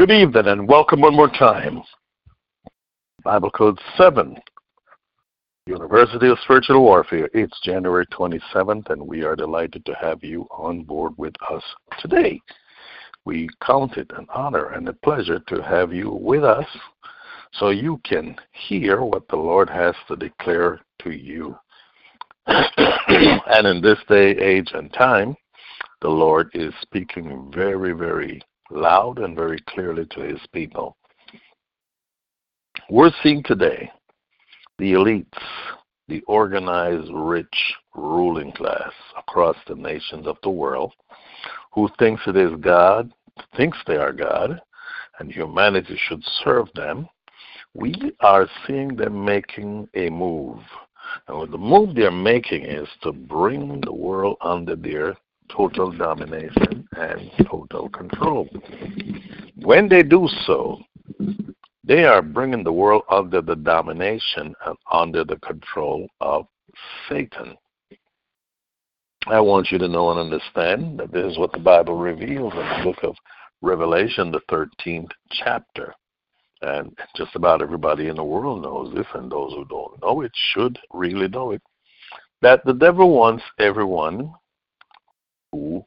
Good evening and welcome one more time. Bible Code 7, University of Spiritual Warfare. It's January 27th, and we are delighted to have you on board with us today. We count it an honor and a pleasure to have you with us so you can hear what the Lord has to declare to you. and in this day, age, and time, the Lord is speaking very, very loud and very clearly to his people. We're seeing today the elites, the organized, rich, ruling class across the nations of the world who thinks it is God, thinks they are God, and humanity should serve them. We are seeing them making a move. And the move they're making is to bring the world under their total domination and total control. When they do so, they are bringing the world under the domination and under the control of Satan. I want you to know and understand that this is what the Bible reveals in the book of Revelation, the 13th chapter. And just about everybody in the world knows this, and those who don't know it should really know it. That the devil wants everyone who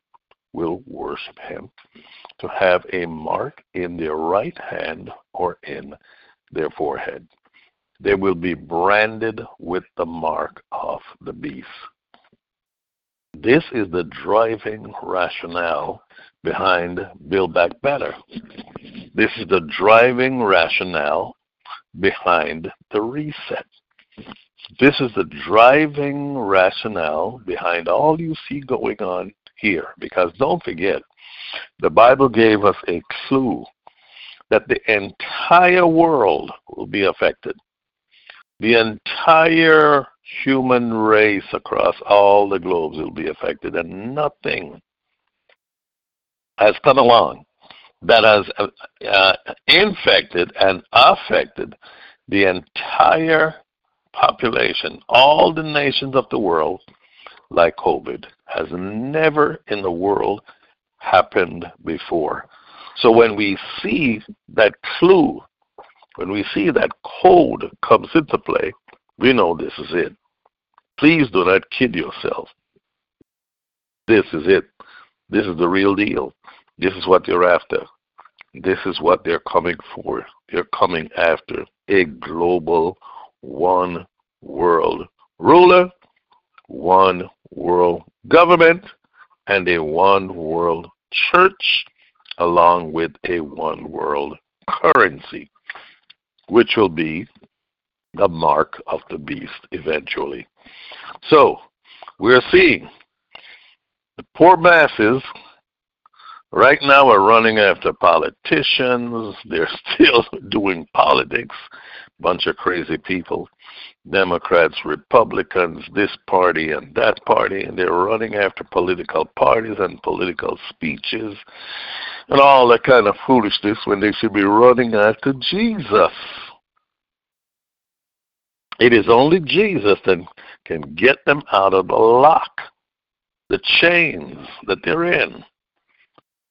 will worship him to have a mark in their right hand or in their forehead. They will be branded with the mark of the beast. This is the driving rationale behind Build Back Better. This is the driving rationale behind the reset. This is the driving rationale behind all you see going on here. Because don't forget, the Bible gave us a clue that the entire world will be affected. The entire human race across all the globes will be affected, and nothing has come along that has uh, uh, infected and affected the entire population, all the nations of the world, like COVID has never in the world happened before. So when we see that clue, when we see that code comes into play, we know this is it. Please do not kid yourself. This is it. This is the real deal. This is what you're after. This is what they're coming for. They're coming after a global one world ruler, one world government, and a one world church, along with a one world currency, which will be the mark of the beast eventually. So, we're seeing the poor masses right now are running after politicians. They're still doing politics, bunch of crazy people. Democrats, Republicans, this party and that party, and they're running after political parties and political speeches and all that kind of foolishness when they should be running after Jesus. It is only Jesus that can get them out of the lock, the chains that they're in.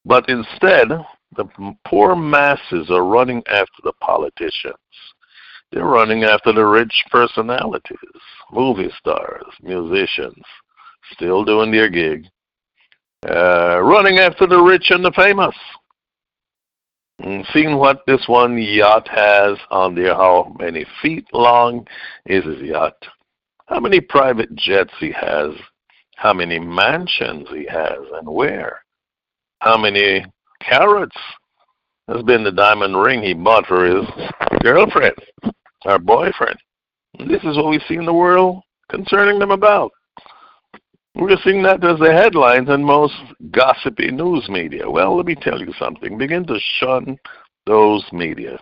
But instead, the poor masses are running after the politicians they're running after the rich personalities, movie stars, musicians, still doing their gig. Uh, running after the rich and the famous. And seeing what this one yacht has on there, how many feet long is his yacht, how many private jets he has, how many mansions he has, and where, how many carats has been the diamond ring he bought for his girlfriend our boyfriend. This is what we see in the world concerning them about. We're seeing that as the headlines in most gossipy news media. Well, let me tell you something. Begin to shun those media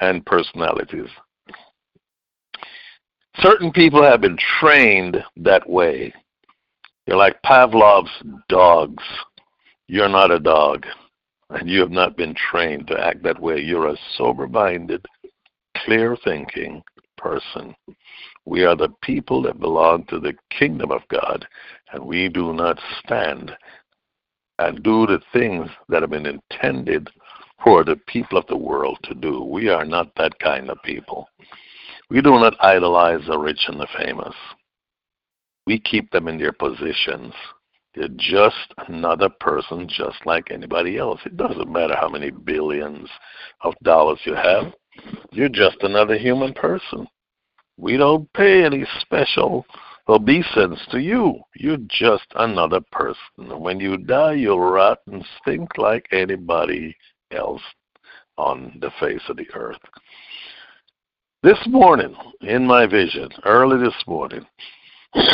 and personalities. Certain people have been trained that way. They're like Pavlov's dogs. You're not a dog, and you have not been trained to act that way. You're a sober minded, clear thinking person. We are the people that belong to the kingdom of God, and we do not stand and do the things that have been intended for the people of the world to do. We are not that kind of people. We do not idolize the rich and the famous. We keep them in their positions. They're just another person, just like anybody else. It doesn't matter how many billions of dollars you have, you're just another human person. We don't pay any special obeisance to you. You're just another person. When you die, you'll rot and stink like anybody else on the face of the earth. This morning, in my vision, early this morning, as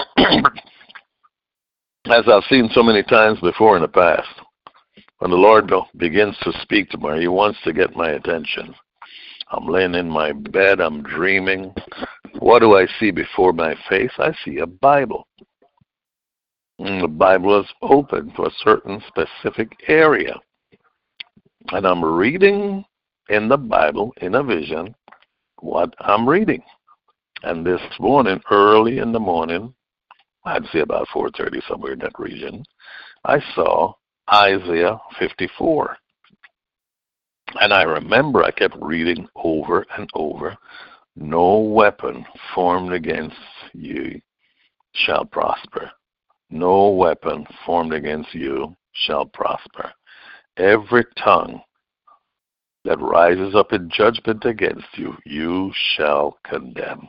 I've seen so many times before in the past, when the Lord begins to speak to me, He wants to get my attention. I'm laying in my bed, I'm dreaming. What do I see before my face? I see a Bible. And the Bible is open to a certain specific area. And I'm reading in the Bible in a vision what I'm reading. And this morning, early in the morning, I'd say about 4:30 somewhere in that region, I saw Isaiah 54. And I remember I kept reading over and over, no weapon formed against you shall prosper. No weapon formed against you shall prosper. Every tongue that rises up in judgment against you, you shall condemn.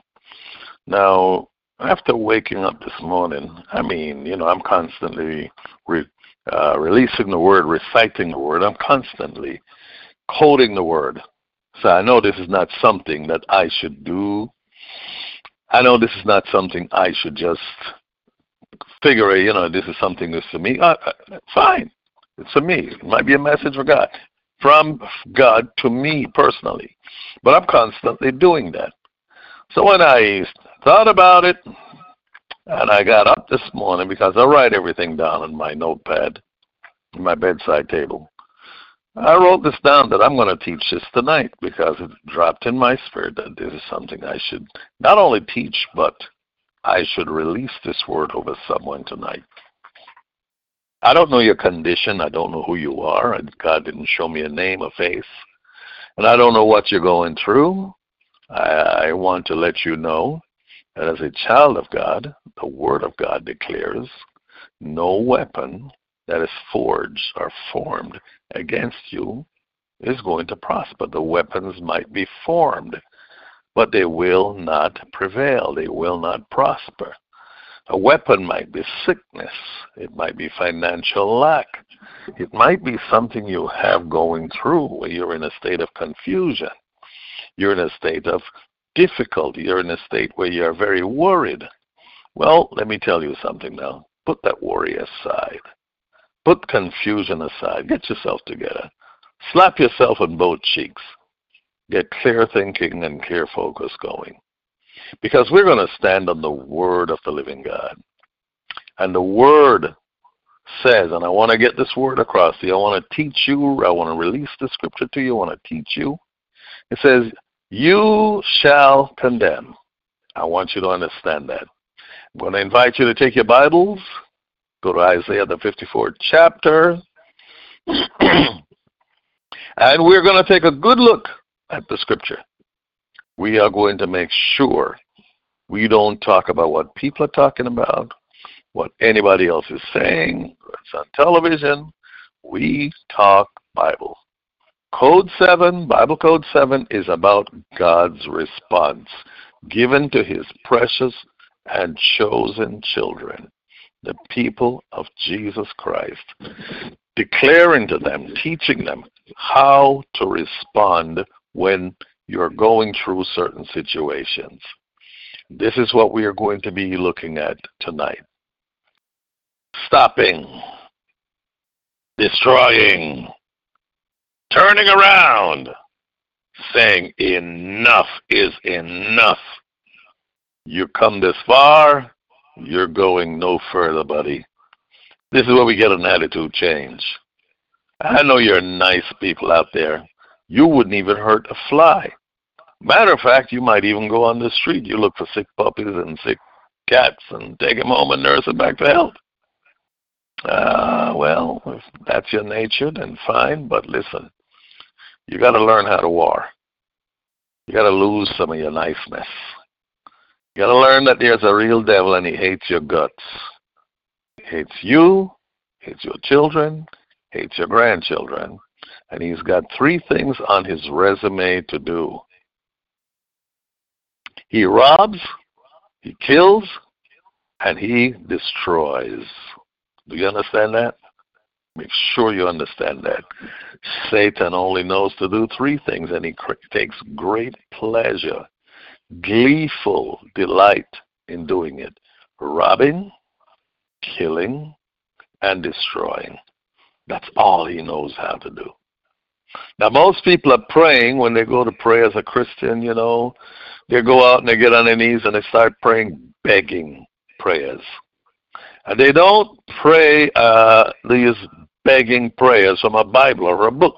Now, after waking up this morning, I mean, you know, I'm constantly re, uh, releasing the word, reciting the word. I'm constantly quoting the word. So I know this is not something that I should do. I know this is not something I should just figure, you know, this is something that's for me. Uh, fine. It's for me. It might be a message for God. From God to me personally. But I'm constantly doing that. So when I thought about it, and I got up this morning because I write everything down on my notepad, my bedside table. I wrote this down that I'm going to teach this tonight because it dropped in my spirit that this is something I should not only teach, but I should release this word over someone tonight. I don't know your condition. I don't know who you are. God didn't show me a name, a face. And I don't know what you're going through. I, I want to let you know that as a child of God, the Word of God declares no weapon that is forged or formed against you is going to prosper. The weapons might be formed, but they will not prevail. They will not prosper. A weapon might be sickness. It might be financial lack. It might be something you have going through where you're in a state of confusion. You're in a state of difficulty. You're in a state where you're very worried. Well, let me tell you something now. Put that worry aside. Put confusion aside. Get yourself together. Slap yourself on both cheeks. Get clear thinking and clear focus going. Because we're going to stand on the word of the living God. And the word says, and I want to get this word across to you. I want to teach you. I want to release the scripture to you. I want to teach you. It says, You shall condemn. I want you to understand that. I'm going to invite you to take your Bibles, go to Isaiah the 54th chapter, and we're going to take a good look at the scripture. We are going to make sure we don't talk about what people are talking about, what anybody else is saying, it's on television. We talk Bible. Code 7, Bible Code 7, is about God's response given to his precious and chosen children, the people of Jesus Christ, declaring to them, teaching them how to respond when you're going through certain situations. This is what we are going to be looking at tonight. Stopping, destroying, turning around, saying, Enough is enough. You come this far, you're going no further, buddy. This is where we get an attitude change. I know you're nice people out there. You wouldn't even hurt a fly. Matter of fact, you might even go on the street. You look for sick puppies and sick cats and take them home and nurse them back to health. Uh, well, if that's your nature, then fine. But listen, You got to learn how to war. You got to lose some of your niceness. You got to learn that there's a real devil and he hates your guts. He hates you, hates your children, hates your grandchildren, and he's got three things on his resume to do. He robs, he kills, and he destroys. Do you understand that? Make sure you understand that. Satan only knows to do three things, and he takes great pleasure, gleeful delight in doing it robbing, killing, and destroying. That's all he knows how to do. Now, most people are praying when they go to pray as a Christian, you know. They go out and they get on their knees and they start praying, begging prayers. And they don't pray uh, these begging prayers from a Bible or a book.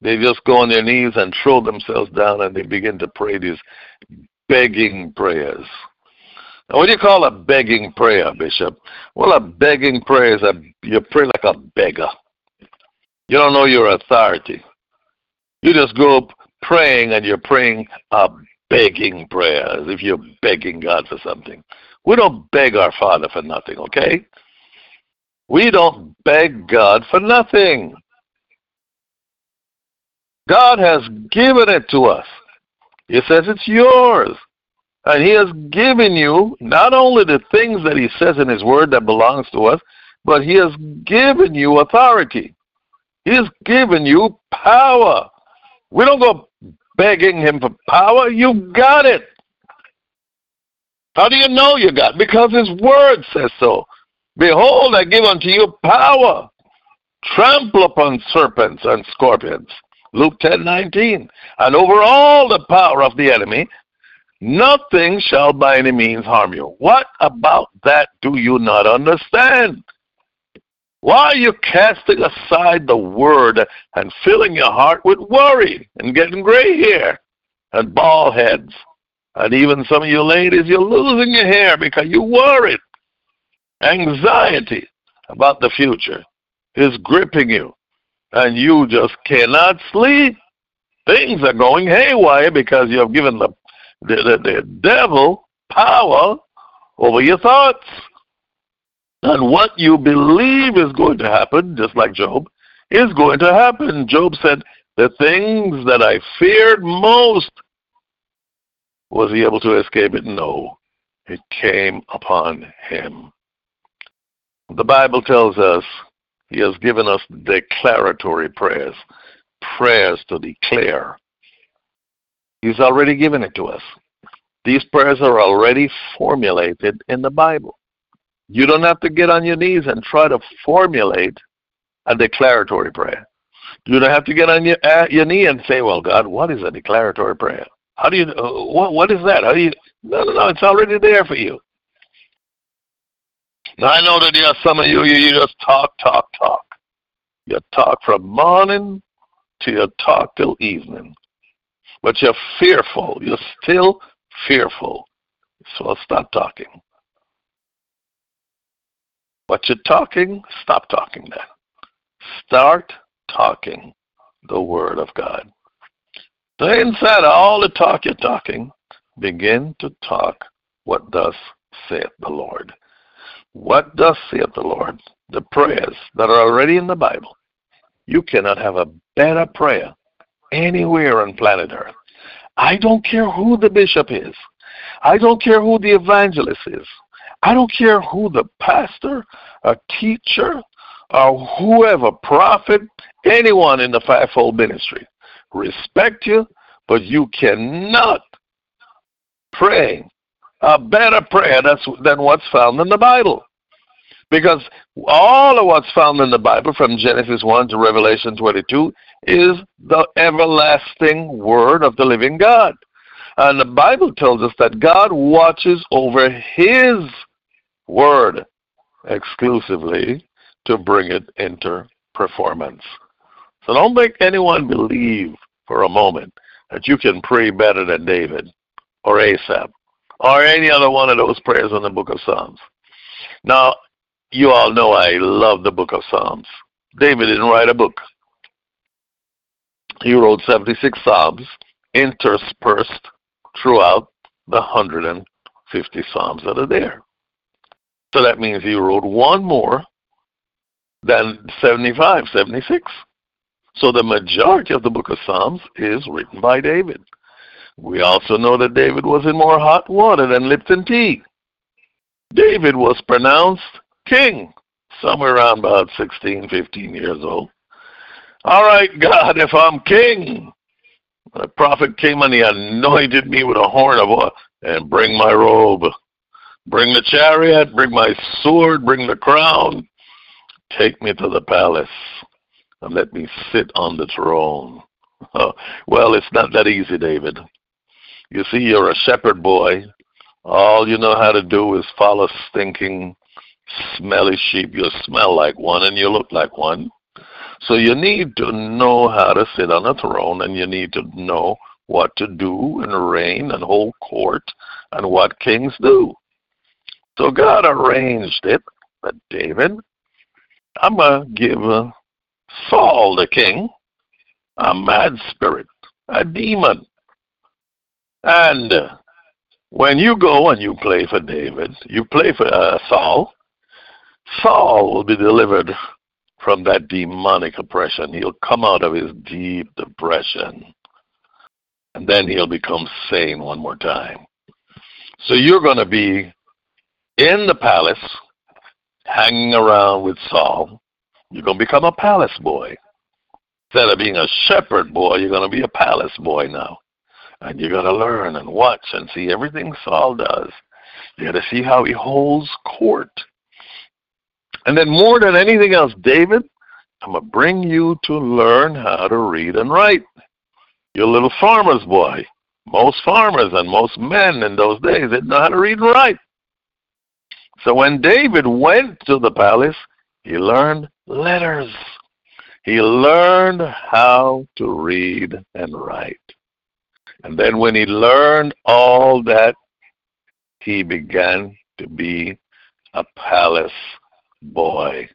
They just go on their knees and throw themselves down and they begin to pray these begging prayers. Now, what do you call a begging prayer, Bishop? Well, a begging prayer is a you pray like a beggar. You don't know your authority. You just go praying and you're praying a begging prayer as if you're begging God for something. We don't beg our Father for nothing, okay? We don't beg God for nothing. God has given it to us. He says it's yours. And He has given you not only the things that He says in His Word that belongs to us, but He has given you authority. He has given you power. We don't go begging Him for power. You got it. How do you know you got? Because His Word says so. Behold, I give unto you power. Trample upon serpents and scorpions. Luke ten nineteen. And over all the power of the enemy, nothing shall by any means harm you. What about that do you not understand? Why are you casting aside the word and filling your heart with worry and getting gray hair and bald heads? And even some of you ladies, you're losing your hair because you're worried. Anxiety about the future is gripping you, and you just cannot sleep. Things are going haywire because you have given the, the, the, the devil power over your thoughts. And what you believe is going to happen, just like Job, is going to happen. Job said, The things that I feared most, was he able to escape it? No. It came upon him. The Bible tells us He has given us declaratory prayers, prayers to declare. He's already given it to us. These prayers are already formulated in the Bible. You don't have to get on your knees and try to formulate a declaratory prayer. You don't have to get on your, uh, your knee and say, "Well, God, what is a declaratory prayer? How do you? Uh, what what is that? How do you?" No, no, no. It's already there for you. Now I know that there are some of you, you, you just talk, talk, talk. You talk from morning to you talk till evening. But you're fearful. You're still fearful. So stop talking. But you're talking, stop talking then. Start talking the Word of God. So inside all the talk you're talking, begin to talk what thus saith the Lord. What does saith the Lord? The prayers that are already in the Bible. You cannot have a better prayer anywhere on planet Earth. I don't care who the bishop is. I don't care who the evangelist is. I don't care who the pastor, a teacher, or whoever, prophet, anyone in the fivefold ministry. Respect you, but you cannot pray a better prayer than what's found in the Bible. Because all of what's found in the Bible, from Genesis 1 to Revelation 22, is the everlasting Word of the living God. And the Bible tells us that God watches over His Word exclusively to bring it into performance. So don't make anyone believe for a moment that you can pray better than David or Asaph or any other one of those prayers in the book of Psalms. Now, you all know I love the book of Psalms. David didn't write a book. he wrote 76 Psalms interspersed throughout the 150 Psalms that are there. So that means he wrote one more than 75, 76. So the majority of the book of Psalms is written by David. We also know that David was in more hot water than Lipton tea. David was pronounced king somewhere around about 16, 15 years old. All right, God, if I'm king, the prophet came and he anointed me with a horn of oil and bring my robe. Bring the chariot, bring my sword, bring the crown. Take me to the palace and let me sit on the throne. Oh, well, it's not that easy, David. You see, you're a shepherd boy. All you know how to do is follow stinking, smelly sheep. You smell like one and you look like one. So you need to know how to sit on a throne and you need to know what to do and reign and hold court and what kings do. So God arranged it that David, I'm going to give Saul the king a mad spirit, a demon. And when you go and you play for David, you play for uh, Saul, Saul will be delivered from that demonic oppression. He'll come out of his deep depression. And then he'll become sane one more time. So you're going to be in the palace, hanging around with Saul. You're going to become a palace boy. Instead of being a shepherd boy, you're going to be a palace boy now. And you're going to learn and watch and see everything Saul does. You're going to see how he holds court and then more than anything else, David, I'm going to bring you to learn how to read and write. You're a little farmer's boy. Most farmers and most men in those days didn't know how to read and write. So when David went to the palace, he learned letters. He learned how to read and write. And then when he learned all that, he began to be a palace boy,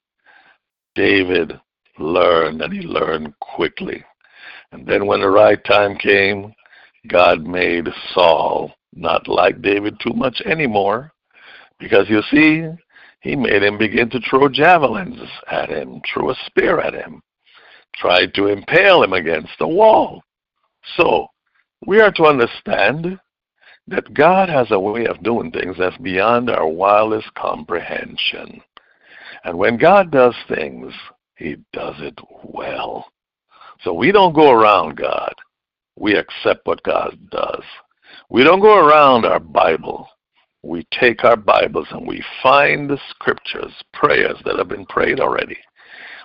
David learned, and he learned quickly. And then when the right time came, God made Saul not like David too much anymore. Because you see, he made him begin to throw javelins at him, threw a spear at him, tried to impale him against the wall. So, we are to understand that God has a way of doing things that's beyond our wildest comprehension. And when God does things, he does it well. So we don't go around God. We accept what God does. We don't go around our Bible. We take our Bibles and we find the scriptures, prayers that have been prayed already,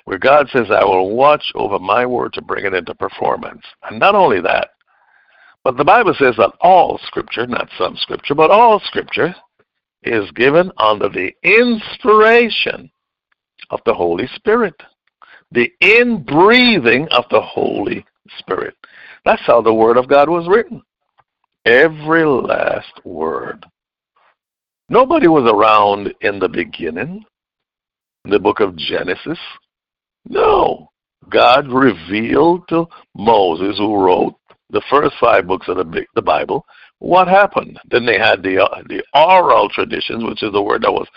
where God says, I will watch over my word to bring it into performance. And not only that, but the Bible says that all scripture, not some scripture, but all scripture, is given under the inspiration of the Holy Spirit. The inbreathing of the Holy Spirit. That's how the Word of God was written. Every last word. Nobody was around in the beginning, in the book of Genesis. No. God revealed to Moses, who wrote the first five books of the, Bible, what happened. Then they had the, the oral traditions, which is the word that was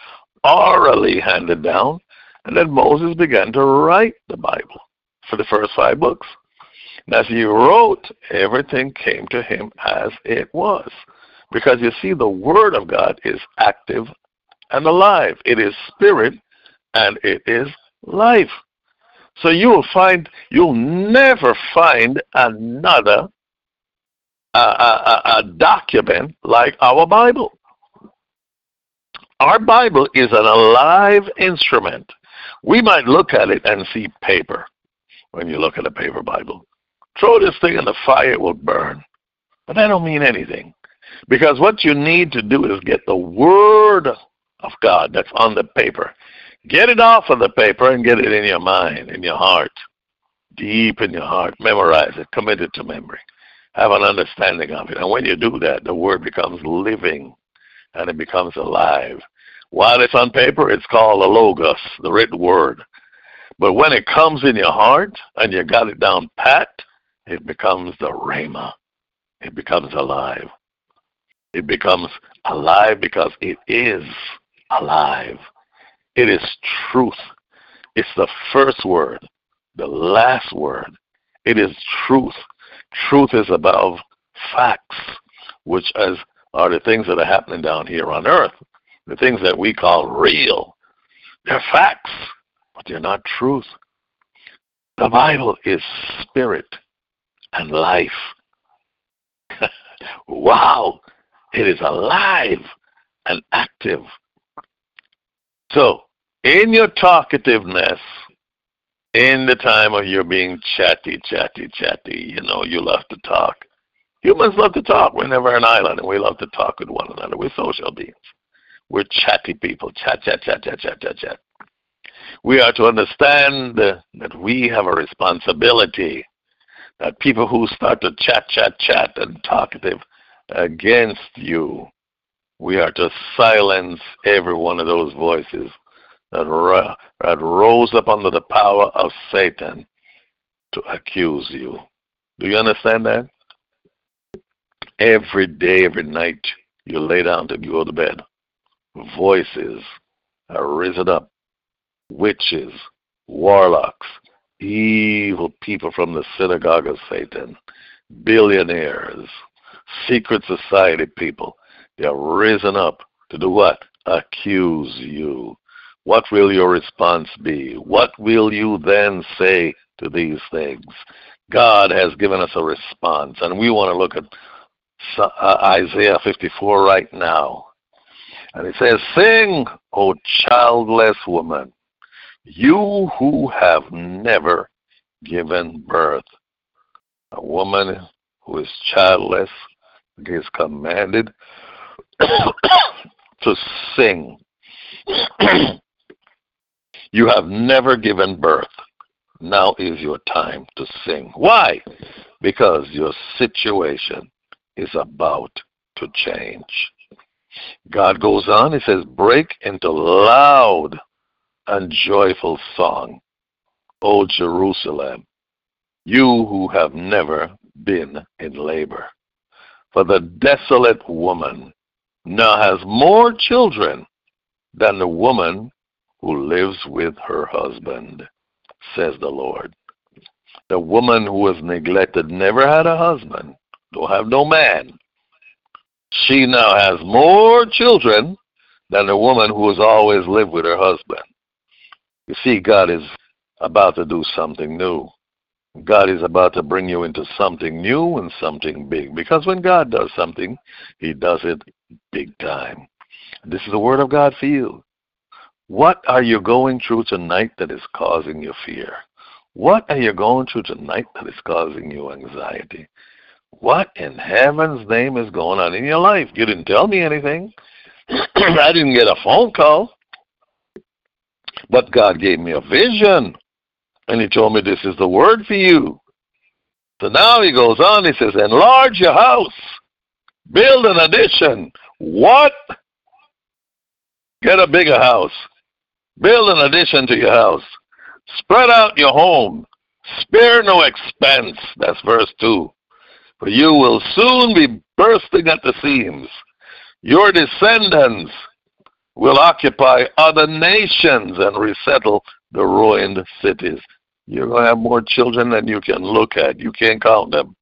orally handed down. And then Moses began to write the Bible for the first five books. And as he wrote, everything came to him as it was. Because you see, the Word of God is active and alive. It is spirit and it is life. So you will find, you'll never find another a, a, a document like our Bible. Our Bible is an alive instrument we might look at it and see paper when you look at a paper Bible. Throw this thing in the fire, it will burn. But that don't mean anything. Because what you need to do is get the Word of God that's on the paper. Get it off of the paper and get it in your mind, in your heart, deep in your heart. Memorize it, commit it to memory. Have an understanding of it. And when you do that, the Word becomes living and it becomes alive. While it's on paper, it's called a logos, the written word. But when it comes in your heart and you got it down pat, it becomes the Rhema. It becomes alive. It becomes alive because it is alive. It is truth. It's the first word, the last word. It is truth. Truth is above facts, which is, are the things that are happening down here on earth, the things that we call real. They're facts, but they're not truth. The Bible is spirit and life. wow, it is alive and active. So, in your talkativeness, in the time of your being chatty, chatty, chatty, you know, you love to talk. Humans love to talk. We're never an island, and we love to talk with one another. We're social beings. We're chatty people. Chat, chat, chat, chat, chat, chat, chat. We are to understand that we have a responsibility. That people who start to chat, chat, chat, and talkative against you, we are to silence every one of those voices that, ro- that rose up under the power of Satan to accuse you. Do you understand that? Every day, every night, you lay down to go to bed. Voices are risen up. Witches, warlocks, evil people from the synagogue of Satan, billionaires, secret society people. They are risen up to do what? Accuse you. What will your response be? What will you then say to these things? God has given us a response, and we want to look at uh, Isaiah 54 right now. And it says, Sing, O childless woman, you who have never given birth. A woman who is childless is commanded to sing. You have never given birth. Now is your time to sing. Why? Because your situation is about to change. God goes on, He says, break into loud and joyful song, O Jerusalem, you who have never been in labor. For the desolate woman now has more children than the woman who lives with her husband, says the Lord. The woman who was neglected never had a husband, don't have no man. She now has more children than the woman who has always lived with her husband. You see, God is about to do something new. God is about to bring you into something new and something big. Because when God does something, He does it big time. This is the Word of God for you. What are you going through tonight that is causing you fear? What are you going through tonight that is causing you anxiety? What in heaven's name is going on in your life? You didn't tell me anything. I didn't get a phone call. But God gave me a vision. And He told me this is the word for you. So now He goes on, He says, enlarge your house, build an addition. What? Get a bigger house. Build an addition to your house. Spread out your home. Spare no expense. That's verse 2. For you will soon be bursting at the seams. Your descendants will occupy other nations and resettle the ruined cities. You're going to have more children than you can look at. You can't count them.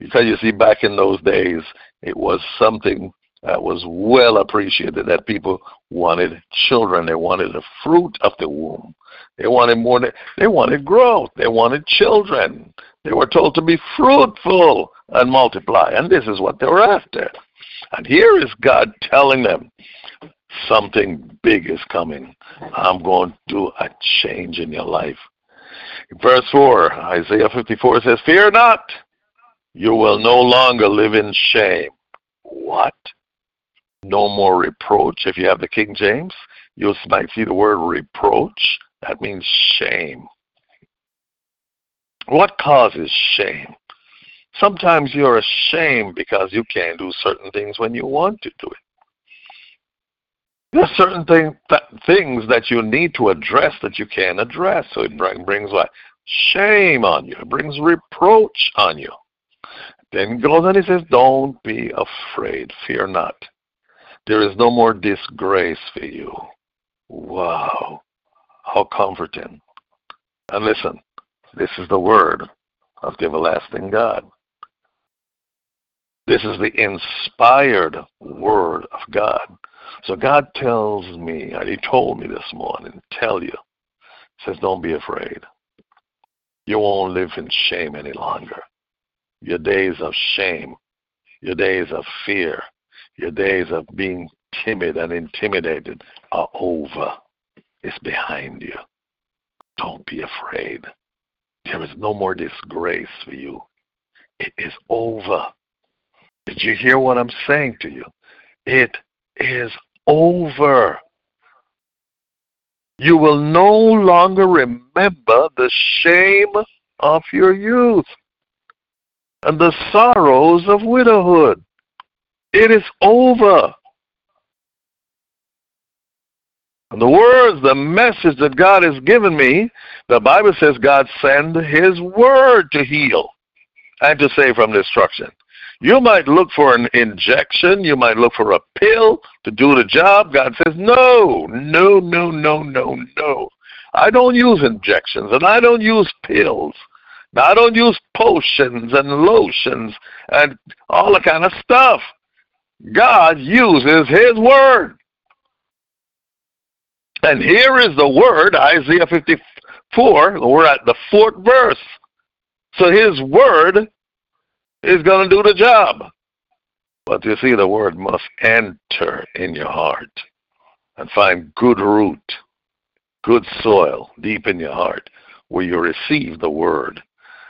Because you see, back in those days, it was something that was well appreciated that people wanted children. They wanted the fruit of the womb. They wanted more. They wanted growth. They wanted children. They were told to be fruitful and multiply. And this is what they were after. And here is God telling them something big is coming. I'm going to do a change in your life. Verse 4, Isaiah 54 says, Fear not, you will no longer live in shame. What? no more reproach. If you have the King James, you might see the word reproach. That means shame. What causes shame? Sometimes you're ashamed because you can't do certain things when you want to do it. There's certain thing, th- things that you need to address that you can't address. So it bring, brings what? shame on you. It brings reproach on you. Then goes and he says, Don't be afraid. Fear not. There is no more disgrace for you. Wow. How comforting. And listen, this is the word of the everlasting God. This is the inspired word of God. So God tells me, and He told me this morning, tell you, says, don't be afraid. You won't live in shame any longer. Your days of shame, your days of fear, your days of being timid and intimidated are over. It's behind you. Don't be afraid. There is no more disgrace for you. It is over. Did you hear what I'm saying to you? It is over. You will no longer remember the shame of your youth and the sorrows of widowhood. It is over. And the words, the message that God has given me, the Bible says God send His word to heal and to save from destruction. You might look for an injection, you might look for a pill to do the job. God says, no, no, no, no, no, no. I don't use injections and I don't use pills. I don't use potions and lotions and all the kind of stuff. God uses His Word. And here is the Word, Isaiah 54, we're at the fourth verse. So His Word is going to do the job. But you see, the word must enter in your heart and find good root, good soil deep in your heart where you receive the word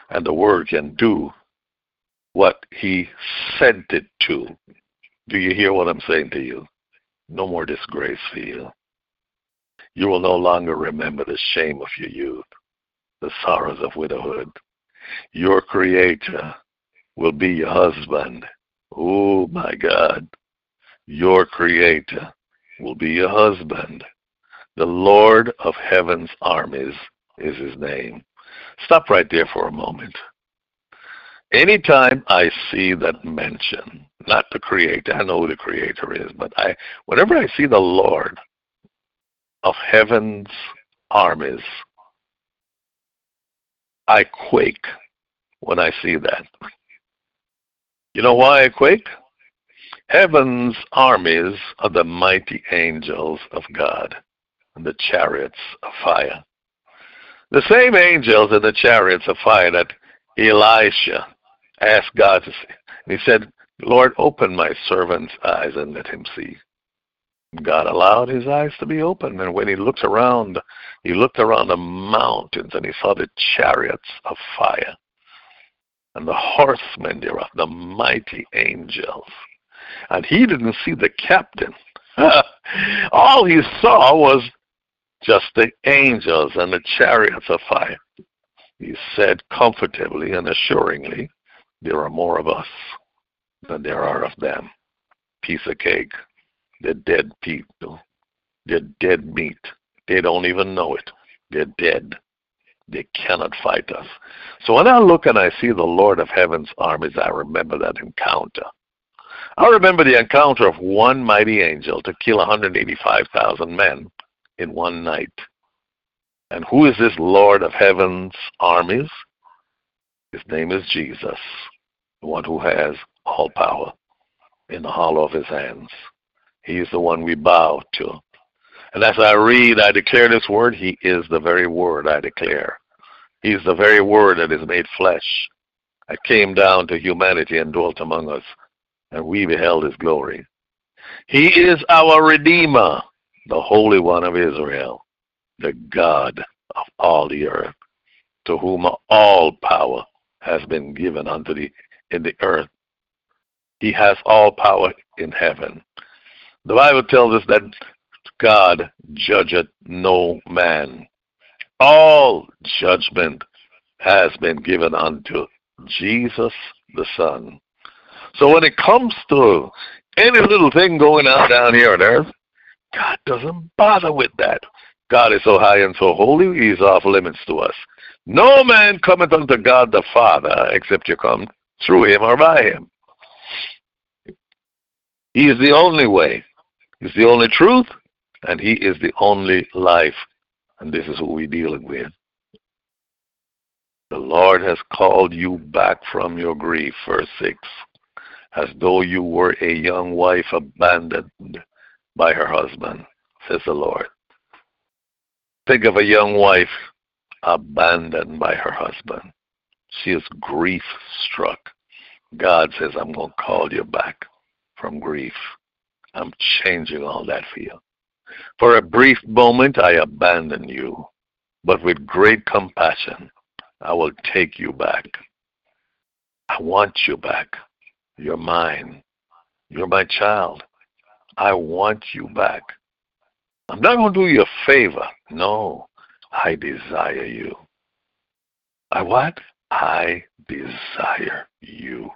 and the word can do what he sent it to. Do you hear what I'm saying to you? No more disgrace for you. You will no longer remember the shame of your youth, the sorrows of widowhood. Your Creator will be your husband. Oh my God. Your creator will be your husband. The Lord of heaven's armies is his name. Stop right there for a moment. Anytime I see that mention, not the creator, I know who the creator is, but I whenever I see the Lord of heaven's armies, I quake when I see that. You know why I quake? Heaven's armies are the mighty angels of God and the chariots of fire. The same angels in the chariots of fire that Elisha asked God to see. And he said, Lord, open my servant's eyes and let him see. God allowed his eyes to be opened, and when he looked around, he looked around the mountains and he saw the chariots of fire and the horsemen thereof, the mighty angels. And he didn't see the captain. All he saw was just the angels and the chariots of fire. He said comfortably and assuringly, There are more of us than there are of them. Piece of cake. They're dead people. They're dead meat. They don't even know it. They're dead. They cannot fight us. So when I look and I see the Lord of Heaven's armies, I remember that encounter. I remember the encounter of one mighty angel to kill 185,000 men in one night. And who is this Lord of Heaven's armies? His name is Jesus, the one who has all power in the hollow of his hands. He is the one we bow to. And as I read, I declare this word, He is the very word I declare. He is the very word that is made flesh, I came down to humanity and dwelt among us, and we beheld His glory. He is our Redeemer, the Holy One of Israel, the God of all the earth, to whom all power has been given unto the in the earth. He has all power in heaven. The Bible tells us that God judgeth no man. All judgment has been given unto Jesus the Son. So when it comes to any little thing going on down here on earth, God doesn't bother with that. God is so high and so holy, he is off limits to us. No man cometh unto God the Father except you come through him or by him. He is the only way. He's the only truth, and he is the only life. And this is what we're dealing with. The Lord has called you back from your grief, verse 6, as though you were a young wife abandoned by her husband, says the Lord. Think of a young wife abandoned by her husband. She is grief struck. God says, I'm going to call you back from grief. I'm changing all that for you. For a brief moment, I abandon you, but with great compassion, I will take you back. I want you back. You're mine. You're my child. I want you back. I'm not going to do you a favor. No, I desire you. I what? I desire you.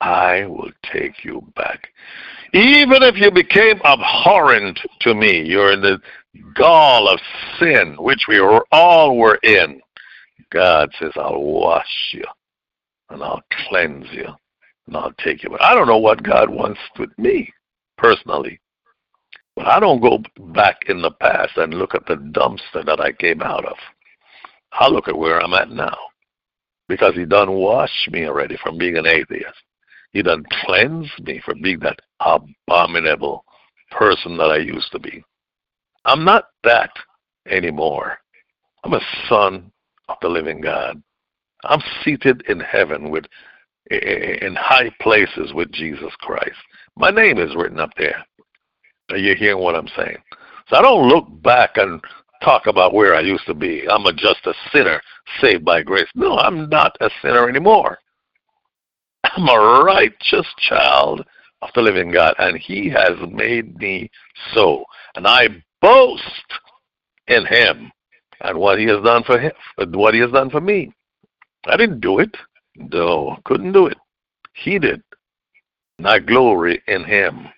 I will take you back. Even if you became abhorrent to me, you're in the gall of sin, which we all were in. God says, I'll wash you and I'll cleanse you and I'll take you. But I don't know what God wants with me personally. But I don't go back in the past and look at the dumpster that I came out of. I look at where I'm at now. Because he done washed me already from being an atheist. He done cleansed me from being that abominable person that I used to be. I'm not that anymore. I'm a son of the living God. I'm seated in heaven with in high places with Jesus Christ. My name is written up there. Are you hearing what I'm saying? So I don't look back and talk about where I used to be. I'm a, just a sinner saved by grace. No, I'm not a sinner anymore. I'm a righteous child of the living God, and He has made me so. And I boast in Him and what He has done for Him, what He has done for me. I didn't do it. No, couldn't do it. He did. And I glory in Him.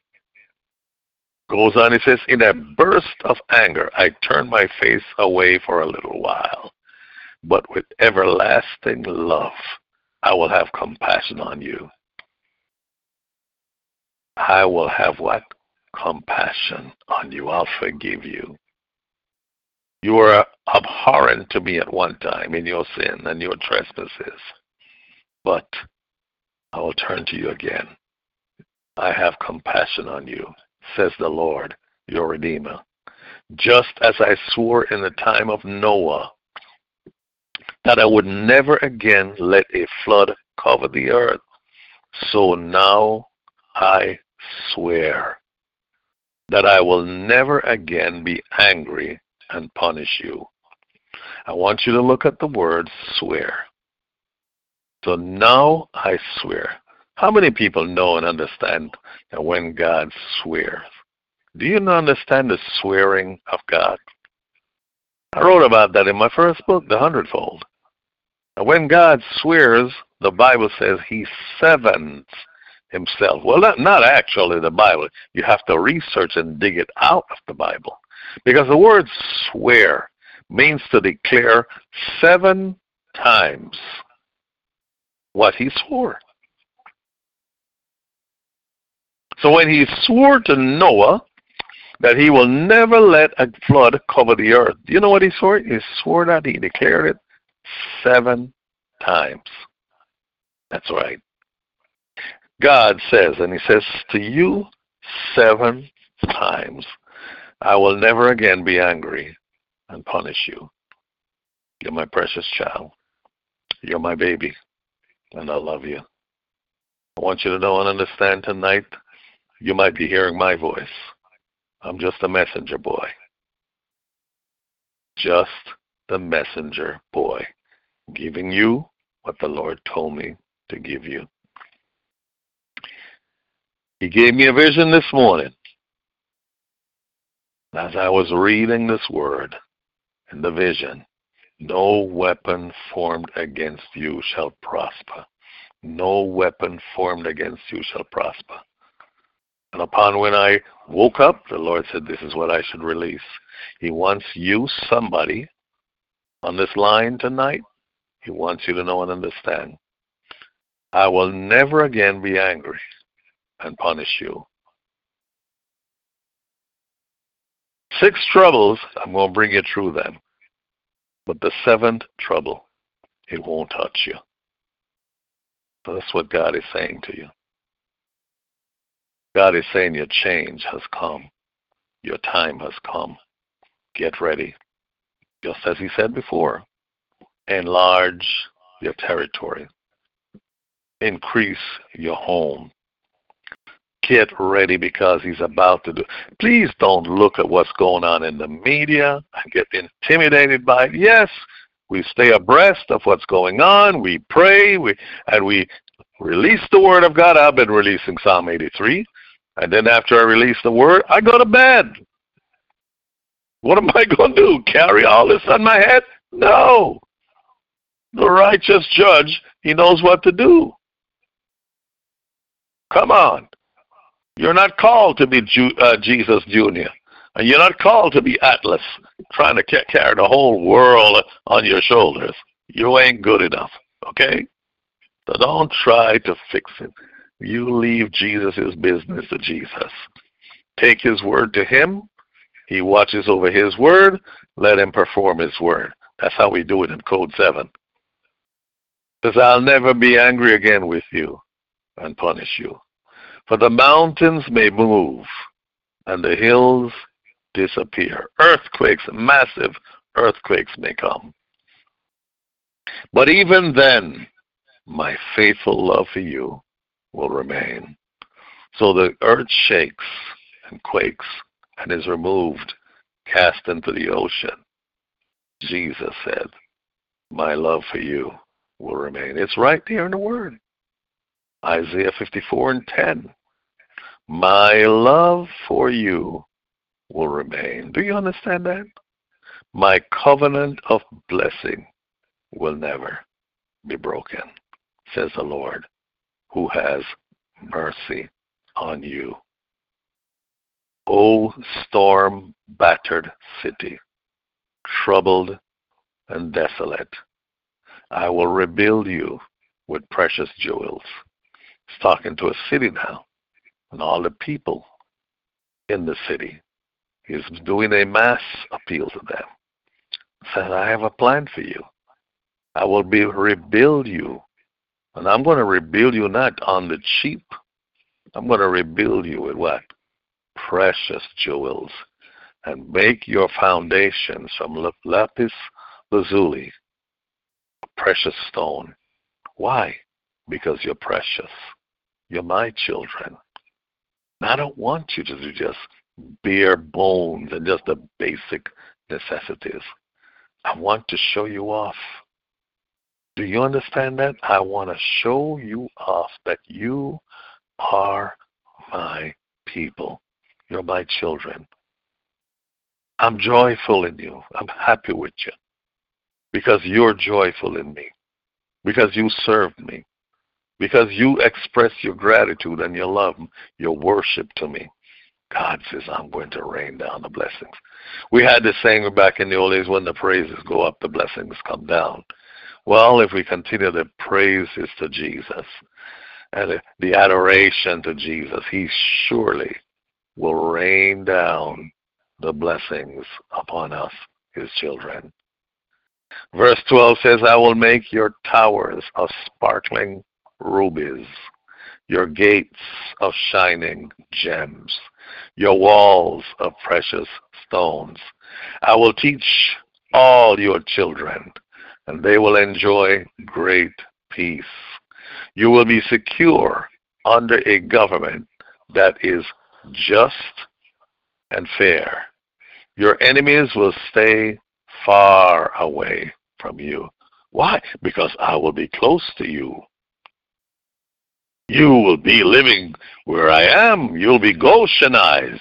Goes on, he says, In a burst of anger, I turned my face away for a little while. But with everlasting love, I will have compassion on you. I will have what? Compassion on you. I'll forgive you. You were abhorrent to me at one time in your sin and your trespasses, but I will turn to you again. I have compassion on you, says the Lord, your Redeemer. Just as I swore in the time of Noah that I would never again let a flood cover the earth. So now I swear that I will never again be angry and punish you. I want you to look at the word swear. So now I swear. How many people know and understand that when God swears? Do you understand the swearing of God? I wrote about that in my first book, The Hundredfold. When God swears, the Bible says he sevens himself. Well, not, not actually the Bible. You have to research and dig it out of the Bible. Because the word swear means to declare seven times what he swore. So when he swore to Noah that he will never let a flood cover the earth, do you know what he swore? He swore that he declared it seven times. That's right. God says, and He says to you seven times, I will never again be angry and punish you. You're my precious child. You're my baby, and I love you. I want you to know and understand tonight you might be hearing my voice. I'm just a messenger boy. Just the messenger boy, giving you what the Lord told me to give you. He gave me a vision this morning as I was reading this word in the vision. No weapon formed against you shall prosper. No weapon formed against you shall prosper. And upon when I woke up, the Lord said, This is what I should release. He wants you, somebody, on this line tonight. He wants you to know and understand. I will never again be angry and punish you. Six troubles, I'm going to bring you through them. But the seventh trouble, it won't touch you. So that's what God is saying to you. God is saying your change has come. Your time has come. Get ready. Just as he said before, enlarge your territory. Increase your home. Get ready because he's about to do. Please don't look at what's going on in the media and get intimidated by it. Yes, we stay abreast of what's going on. We pray, we and we release the word of God. I've been releasing Psalm 83. And then after I release the word, I go to bed. What am I going to do? Carry all this on my head? No. The righteous judge, he knows what to do. Come on. You're not called to be Ju- uh, Jesus Jr. And you're not called to be Atlas, trying to carry the whole world on your shoulders. You ain't good enough, okay? So don't try to fix it. You leave Jesus' business to Jesus. Take his word to him. He watches over his word. Let him perform his word. That's how we do it in Code 7. Says, I'll never be angry again with you and punish you. For the mountains may move and the hills disappear. Earthquakes, massive earthquakes may come. But even then, my faithful love for you will remain. So the earth shakes and quakes and is removed, cast into the ocean. Jesus said, My love for you will remain. It's right there in the Word. Isaiah 54 and 10. My love for you will remain. Do you understand that? My covenant of blessing will never be broken, says the Lord who has mercy on you. O storm battered city, troubled and desolate, I will rebuild you with precious jewels. He's talking to a city now and all the people in the city. He's doing a mass appeal to them. Said, I have a plan for you. I will be rebuild you and I'm going to rebuild you not on the cheap. I'm going to rebuild you with what? Precious jewels. And make your foundations from lapis lazuli, a precious stone. Why? Because you're precious. You're my children. And I don't want you to just bare bones and just the basic necessities. I want to show you off. Do you understand that? I want to show you off that you are my people. You're my children. I'm joyful in you. I'm happy with you because you're joyful in me, because you served me, because you express your gratitude and your love, your worship to me. God says, I'm going to rain down the blessings. We had this saying back in the old days when the praises go up, the blessings come down. Well, if we continue the praises to Jesus and the adoration to Jesus, He surely will rain down the blessings upon us, His children. Verse 12 says, I will make your towers of sparkling rubies, your gates of shining gems, your walls of precious stones. I will teach all your children and they will enjoy great peace. You will be secure under a government that is just and fair. Your enemies will stay far away from you. Why? Because I will be close to you. You will be living where I am. You'll be Goshenized,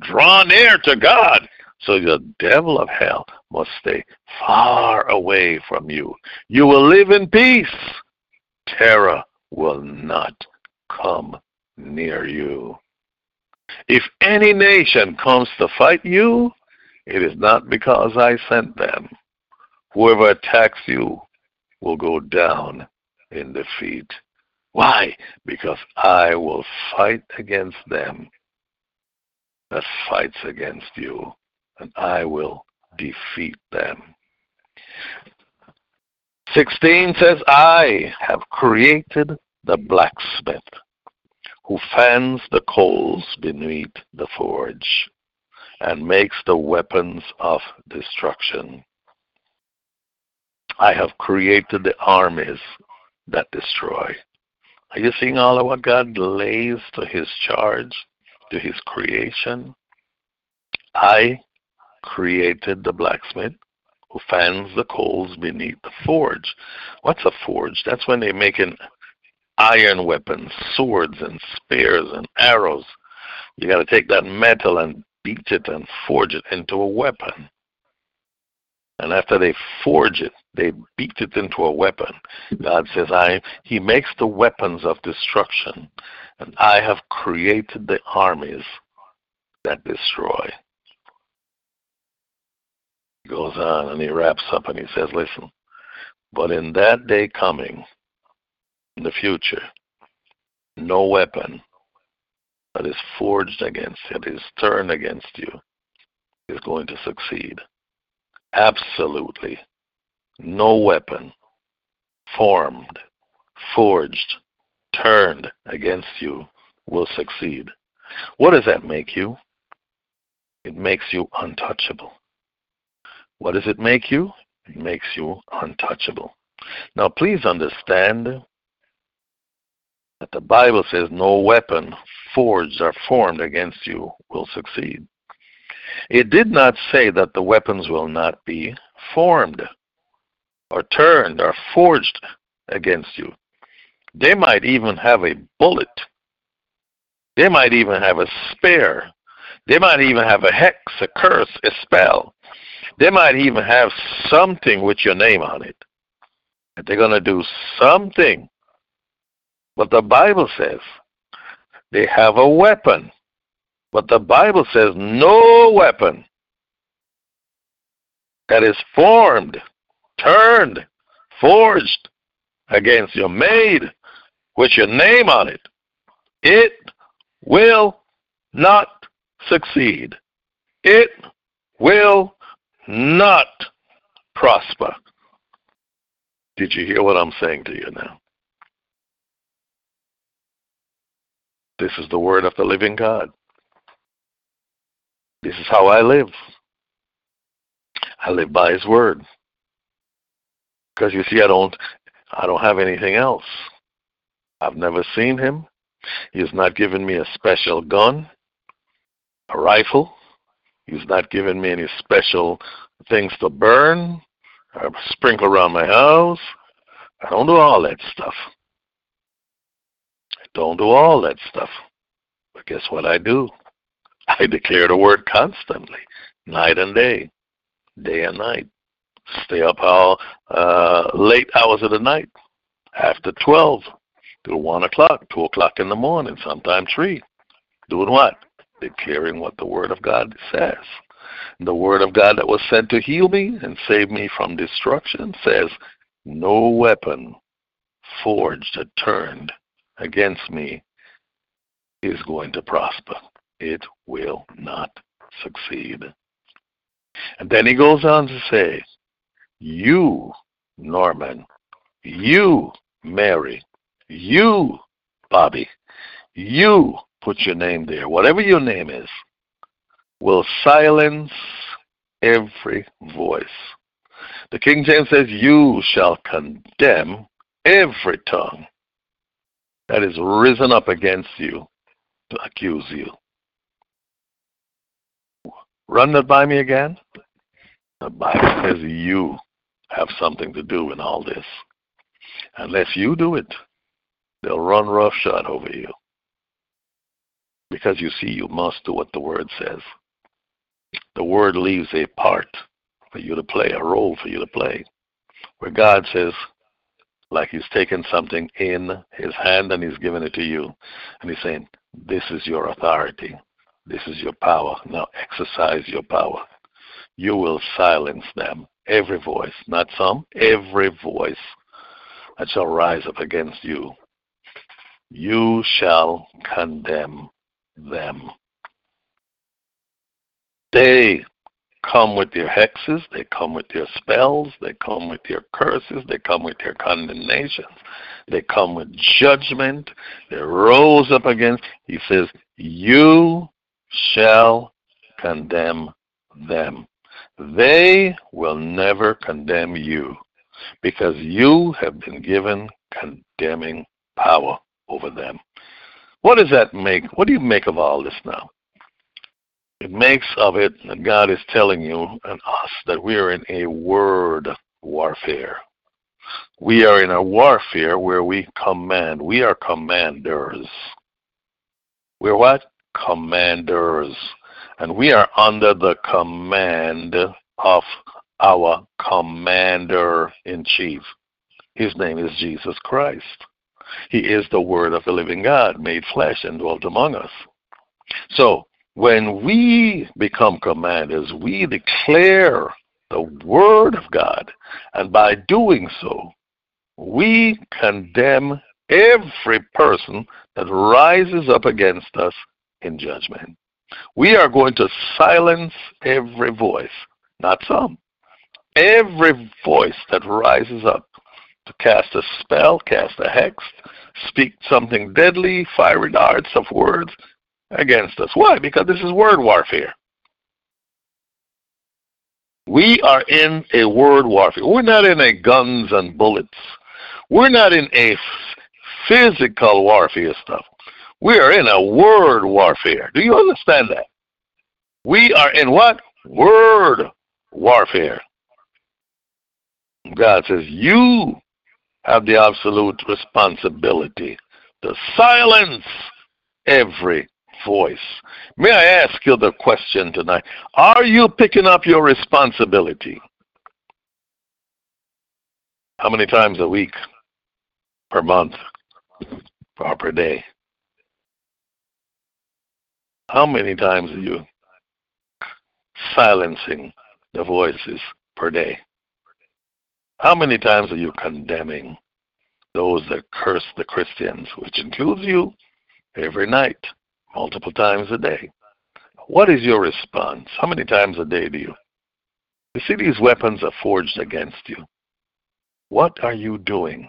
drawn near to God. So the devil of hell must stay far away from you. You will live in peace. Terror will not come near you. If any nation comes to fight you, it is not because I sent them. Whoever attacks you will go down in defeat. Why? Because I will fight against them that fights against you, and I will defeat them. 16 says, I have created the blacksmith who fans the coals beneath the forge and makes the weapons of destruction. I have created the armies that destroy. Are you seeing all of what God lays to his charge, to his creation? I created the blacksmith who fans the coals beneath the forge. What's a forge? That's when they make making iron weapons, swords and spears and arrows. You got to take that metal and beat it and forge it into a weapon. And after they forge it, they beat it into a weapon. God says, I He makes the weapons of destruction, and I have created the armies that destroy. He goes on and he wraps up and he says, Listen, but in that day coming, in the future, no weapon that is forged against you, that is turned against you, is going to succeed. Absolutely. No weapon formed, forged, turned against you will succeed. What does that make you? It makes you untouchable. What does it make you? It makes you untouchable. Now, please understand that the Bible says no weapon forged or formed against you will succeed. It did not say that the weapons will not be formed or turned or forged against you. They might even have a bullet. They might even have a spear. They might even have a hex, a curse, a spell. They might even have something with your name on it. They're going to do something. But the Bible says they have a weapon. But the Bible says no weapon that is formed, turned, forged against you, made with your name on it, it will not succeed. It will not prosper. Did you hear what I'm saying to you now? This is the word of the living God. This is how I live. I live by his word. Because you see I don't I don't have anything else. I've never seen him. He has not given me a special gun, a rifle. He's not given me any special things to burn or sprinkle around my house. I don't do all that stuff. Don't do all that stuff. But guess what I do? I declare the word constantly, night and day, day and night. Stay up all uh, late hours of the night, after 12 till 1 o'clock, 2 o'clock in the morning, sometimes 3. Doing what? Declaring what the Word of God says. The Word of God that was sent to heal me and save me from destruction says, No weapon forged or turned against me is going to prosper it will not succeed. And then he goes on to say, You, Norman, you, Mary, you, Bobby, you, put your name there, whatever your name is, will silence every voice. The King James says, You shall condemn every tongue that is risen up against you to accuse you. Run that by me again. The Bible says you have something to do in all this. Unless you do it, they'll run roughshod over you. Because you see, you must do what the Word says. The Word leaves a part for you to play, a role for you to play. Where God says, like He's taken something in His hand and He's given it to you. And He's saying, This is your authority. This is your power. Now exercise your power. You will silence them. Every voice, not some, every voice that shall rise up against you. You shall condemn them. They come with their hexes, they come with their spells, they come with their curses, they come with their condemnations, they come with judgment, they rose up against. He says, You shall condemn them. They will never condemn you because you have been given condemning power over them. What does that make? What do you make of all this now? It makes of it that God is telling you and us that we are in a word warfare. We are in a warfare where we command. We are commanders. We're what? Commanders. And we are under the command of our commander in chief. His name is Jesus Christ. He is the Word of the living God made flesh and dwelt among us. So, when we become commanders, we declare the Word of God, and by doing so, we condemn every person that rises up against us in judgment. We are going to silence every voice, not some, every voice that rises up to cast a spell, cast a hex, speak something deadly, fiery darts of words against us. Why? Because this is word warfare. We are in a word warfare. We're not in a guns and bullets. We're not in a physical warfare stuff. We are in a word warfare. Do you understand that? We are in what? Word warfare. God says, You have the absolute responsibility to silence every voice. May I ask you the question tonight? Are you picking up your responsibility? How many times a week, per month, or per day? How many times are you silencing the voices per day? How many times are you condemning those that curse the Christians, which includes you, every night? Multiple times a day. What is your response? How many times a day do you? You see, these weapons are forged against you. What are you doing?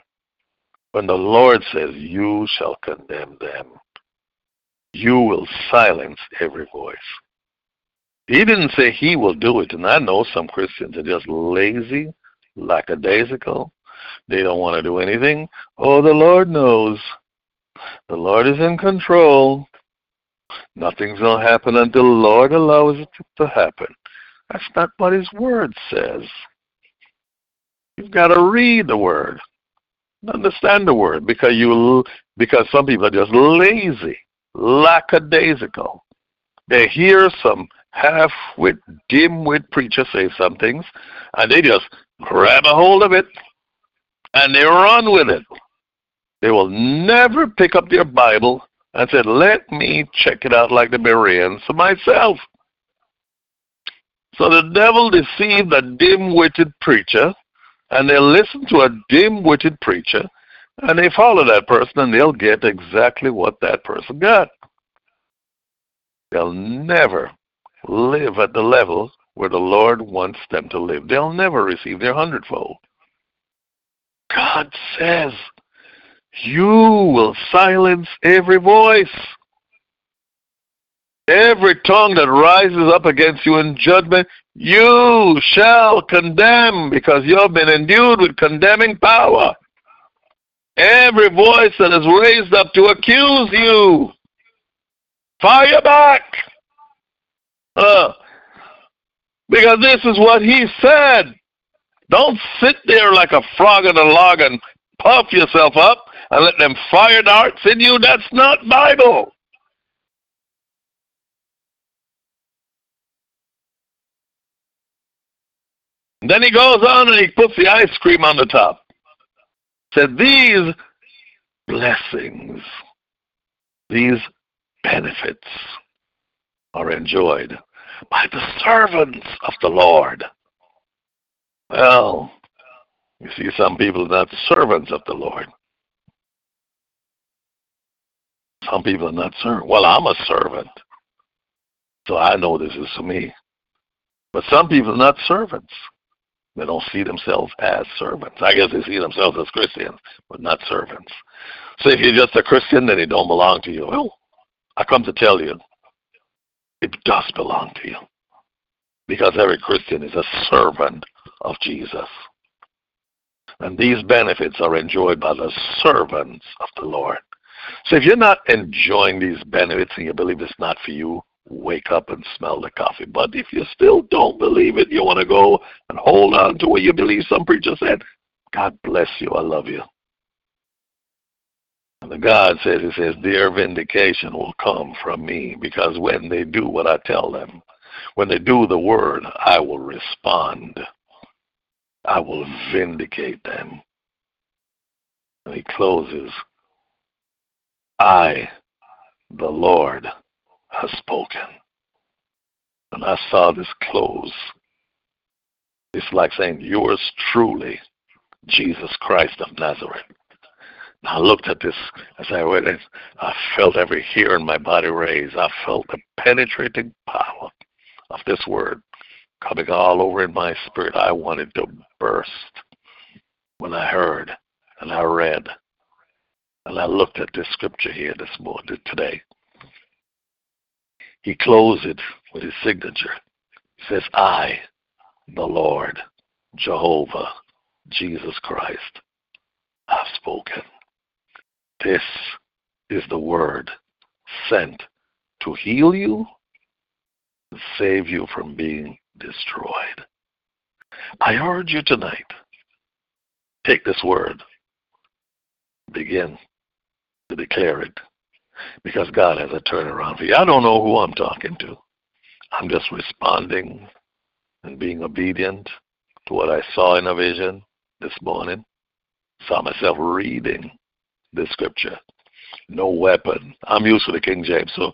When the Lord says, You shall condemn them, you will silence every voice. He didn't say He will do it. And I know some Christians are just lazy, lackadaisical. They don't want to do anything. Oh, the Lord knows. The Lord is in control. Nothing's going to happen until the Lord allows it to happen. That's not what His Word says. You've got to read the Word, understand the Word, because you because some people are just lazy, lackadaisical. They hear some half-wit, dim-wit preacher say some things, and they just grab a hold of it and they run with it. They will never pick up their Bible I said, let me check it out like the Bereans for myself. So the devil deceived a dim-witted preacher, and they listen to a dim-witted preacher, and they follow that person, and they'll get exactly what that person got. They'll never live at the level where the Lord wants them to live. They'll never receive their hundredfold. God says you will silence every voice. Every tongue that rises up against you in judgment, you shall condemn because you have been endued with condemning power. Every voice that is raised up to accuse you, fire back. Uh, because this is what he said. Don't sit there like a frog in a log and puff yourself up and let them fire darts in you. That's not Bible. Then he goes on and he puts the ice cream on the top. Said these blessings, these benefits are enjoyed by the servants of the Lord. Well, you see, some people are not servants of the Lord. Some people are not servants. Well, I'm a servant, so I know this is for me. But some people are not servants. They don't see themselves as servants. I guess they see themselves as Christians, but not servants. So if you're just a Christian, then it don't belong to you. Well, I come to tell you, it does belong to you. Because every Christian is a servant of Jesus. And these benefits are enjoyed by the servants of the Lord. So if you're not enjoying these benefits and you believe it's not for you, wake up and smell the coffee. But if you still don't believe it, you want to go and hold on to what you believe some preacher said, God bless you. I love you. And the God says, He says, their vindication will come from me because when they do what I tell them, when they do the word, I will respond. I will vindicate them. And he closes, I, the Lord, has spoken. And I saw this close. It's like saying, Yours truly, Jesus Christ of Nazareth. I looked at this as I read it. I felt every hair in my body raise. I felt the penetrating power of this word coming all over in my spirit. I wanted to burst when I heard and I read and I looked at this scripture here this morning today. He closed it with his signature. He says, I, the Lord, Jehovah, Jesus Christ, have spoken. This is the word sent to heal you and save you from being destroyed. I urge you tonight, take this word, begin to declare it, because God has a turnaround for you. I don't know who I'm talking to. I'm just responding and being obedient to what I saw in a vision this morning. Saw myself reading the scripture. No weapon. I'm used to the King James, so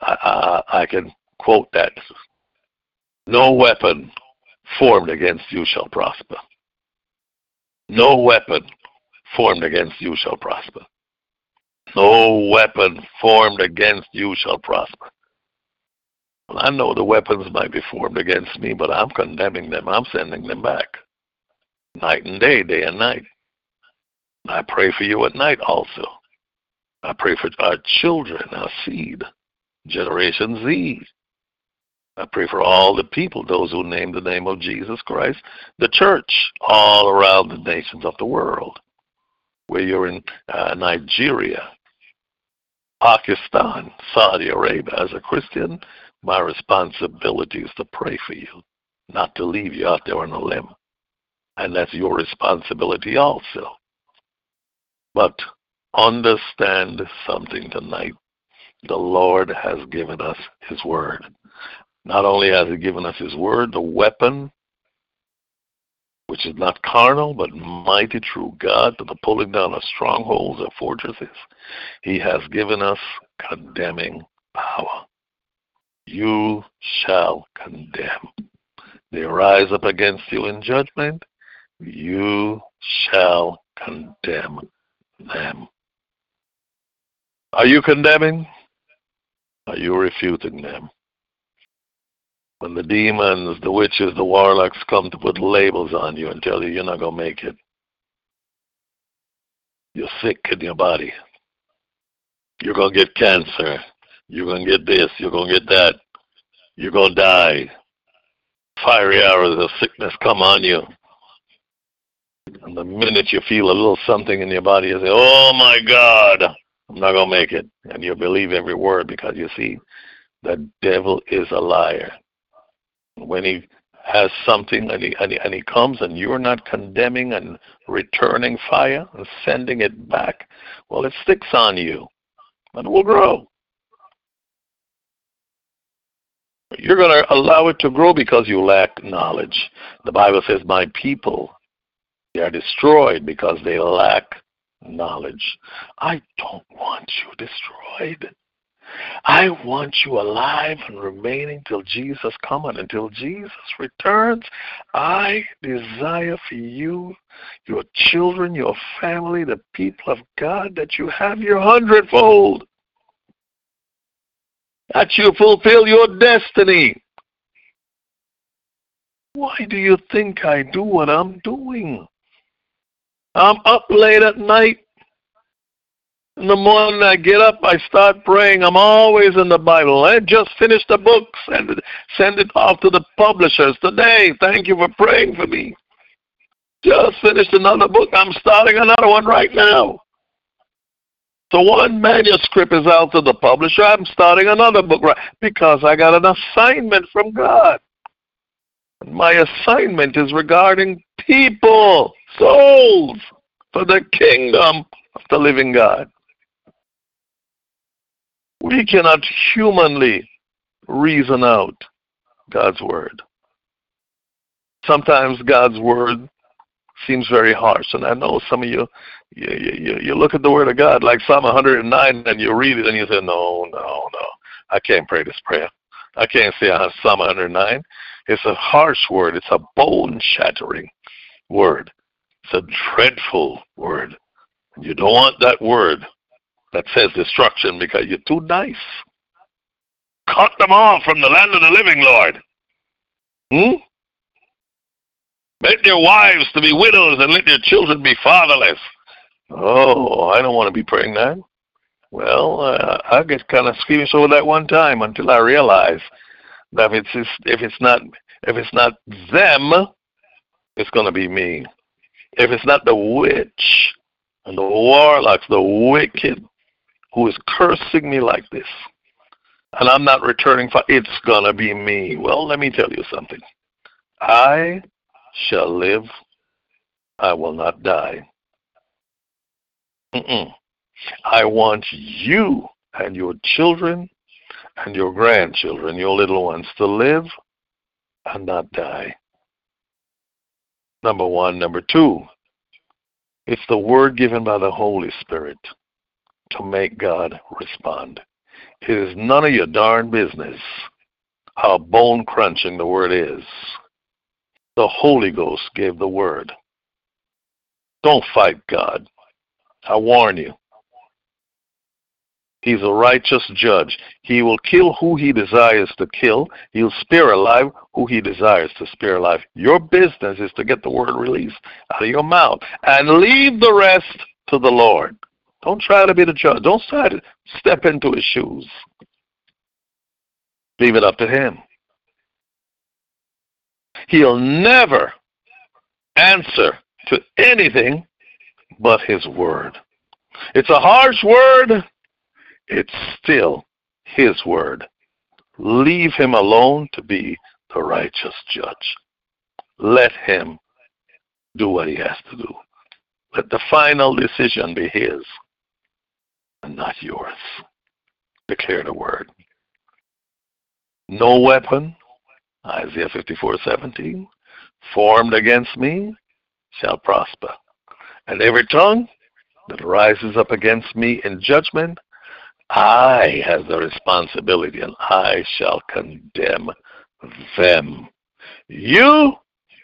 I, I, I can quote that. No weapon formed against you shall prosper. No weapon formed against you shall prosper. No weapon formed against you shall prosper. Well, I know the weapons might be formed against me, but I'm condemning them. I'm sending them back. Night and day, day and night. I pray for you at night also. I pray for our children, our seed, Generation Z. I pray for all the people, those who name the name of Jesus Christ, the church all around the nations of the world. Where you're in uh, Nigeria, Pakistan, Saudi Arabia. As a Christian, my responsibility is to pray for you, not to leave you out there on a limb. And that's your responsibility also. But understand something tonight. The Lord has given us His Word. Not only has He given us His Word, the weapon, which is not carnal, but mighty through God to the pulling down of strongholds of fortresses, He has given us condemning power. You shall condemn. They rise up against you in judgment. You shall condemn them. Are you condemning? Are you refuting them? When the demons, the witches, the warlocks come to put labels on you and tell you you're not going to make it, you're sick in your body. You're going to get cancer. You're going to get this. You're going to get that. You're going to die. Fiery arrows of sickness come on you. And the minute you feel a little something in your body, you say, Oh my God, I'm not going to make it. And you believe every word because you see, the devil is a liar. When he has something and he, and he, and he comes and you're not condemning and returning fire and sending it back, well, it sticks on you and it will grow. You're going to allow it to grow because you lack knowledge. The Bible says, My people they are destroyed because they lack knowledge. I don't want you destroyed. I want you alive and remaining till Jesus comes and until Jesus returns. I desire for you, your children, your family, the people of God, that you have your hundredfold. That you fulfill your destiny. Why do you think I do what I'm doing? I'm up late at night in the morning I get up, I start praying. I'm always in the Bible. I just finished a book. Send it, send it off to the publishers today. Thank you for praying for me. Just finished another book. I'm starting another one right now. So one manuscript is out to the publisher. I'm starting another book right because I got an assignment from God. My assignment is regarding people, souls, for the kingdom of the living God. We cannot humanly reason out God's word. Sometimes God's word seems very harsh, and I know some of you, you, you, you look at the word of God like Psalm 109, and you read it, and you say, "No, no, no, I can't pray this prayer. I can't say I Psalm 109. It's a harsh word. It's a bone-shattering word. It's a dreadful word. You don't want that word that says destruction because you're too nice. Cut them off from the land of the living, Lord. Hmm? Make their wives to be widows and let their children be fatherless. Oh, I don't want to be praying that. Well, uh, I get kind of squeamish over that one time until I realize that if it's if it's not if it's not them, it's going to be me. If it's not the witch and the warlocks, the wicked, who is cursing me like this, and I'm not returning for it's gonna be me. Well, let me tell you something. I shall live, I will not die. Mm-mm. I want you and your children and your grandchildren, your little ones, to live and not die. Number one. Number two, it's the word given by the Holy Spirit to make God respond. It is none of your darn business how bone crunching the word is. The Holy Ghost gave the word. Don't fight God. I warn you. He's a righteous judge. He will kill who he desires to kill. He'll spare alive who he desires to spare alive. Your business is to get the word released out of your mouth and leave the rest to the Lord. Don't try to be the judge. Don't try to step into his shoes. Leave it up to him. He'll never answer to anything but his word. It's a harsh word. It's still his word. Leave him alone to be the righteous judge. Let him do what he has to do. Let the final decision be his and not yours. Declare the word. No weapon, Isaiah 54 17, formed against me shall prosper. And every tongue that rises up against me in judgment, I have the responsibility and I shall condemn them. You,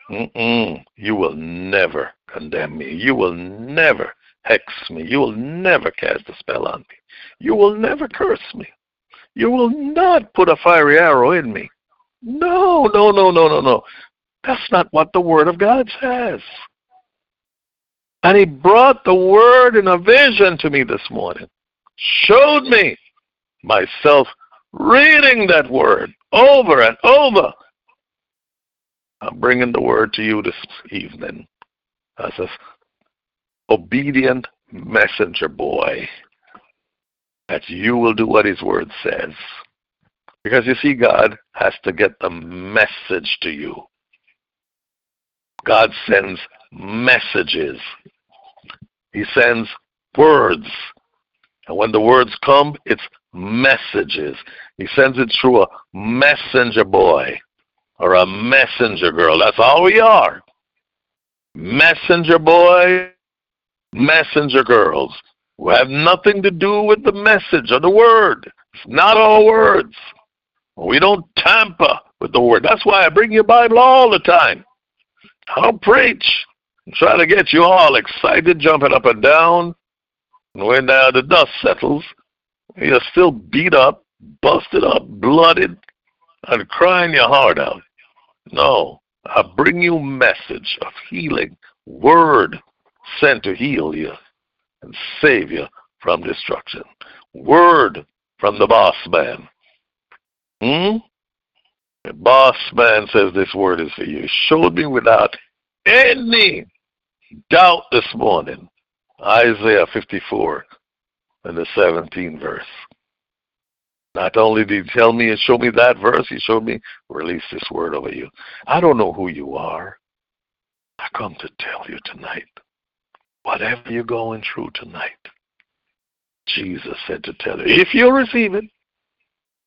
you will never condemn me. You will never hex me. You will never cast a spell on me. You will never curse me. You will not put a fiery arrow in me. No, no, no, no, no, no. That's not what the Word of God says. And He brought the Word in a vision to me this morning, showed me myself reading that Word over and over. I'm bringing the Word to you this evening as a obedient messenger boy that you will do what his word says. Because you see, God has to get the message to you. God sends messages. He sends words. And when the words come, it's messages. He sends it through a messenger boy or a messenger girl. That's all we are. Messenger boy messenger girls who have nothing to do with the message or the word. It's not all words. We don't tamper with the word. That's why I bring you Bible all the time. I don't preach. I'm trying to get you all excited, jumping up and down. And when uh, the dust settles, you're still beat up, busted up, blooded, and crying your heart out. No, I bring you message of healing, word sent to heal you and save you from destruction. Word from the boss man. Hmm? The boss man says this word is for you. Showed me without any doubt this morning. Isaiah 54 and the 17th verse. Not only did he tell me and show me that verse, he showed me, release this word over you. I don't know who you are. I come to tell you tonight, whatever you're going through tonight, Jesus said to tell you, if you receive it,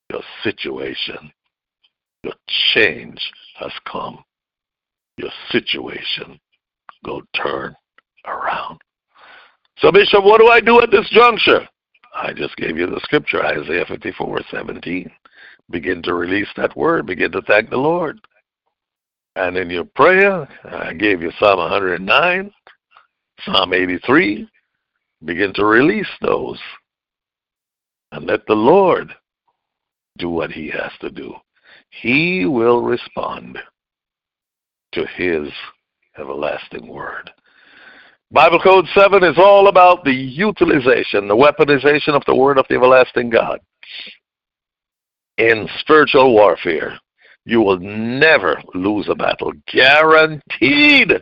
your situation, your change has come. Your situation go turn around. So, Bishop, what do I do at this juncture? I just gave you the scripture, Isaiah 54, 17. Begin to release that word. Begin to thank the Lord. And in your prayer, I gave you Psalm 109, Psalm 83. Begin to release those. And let the Lord do what he has to do. He will respond to his everlasting word. Bible Code 7 is all about the utilization, the weaponization of the word of the everlasting God. In spiritual warfare, you will never lose a battle. Guaranteed.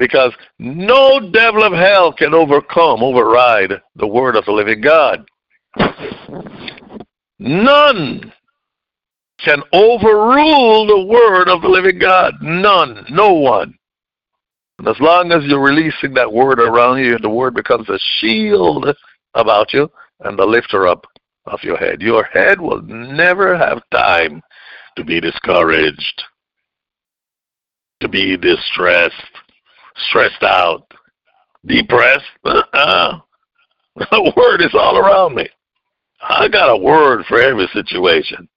Because no devil of hell can overcome, override the word of the living God. None can overrule the word of the living God. None. No one. And as long as you're releasing that word around you, the word becomes a shield about you and the lifter up of your head. Your head will never have time to be discouraged, to be distressed, stressed out, depressed. Uh-uh. The word is all around me. I got a word for every situation.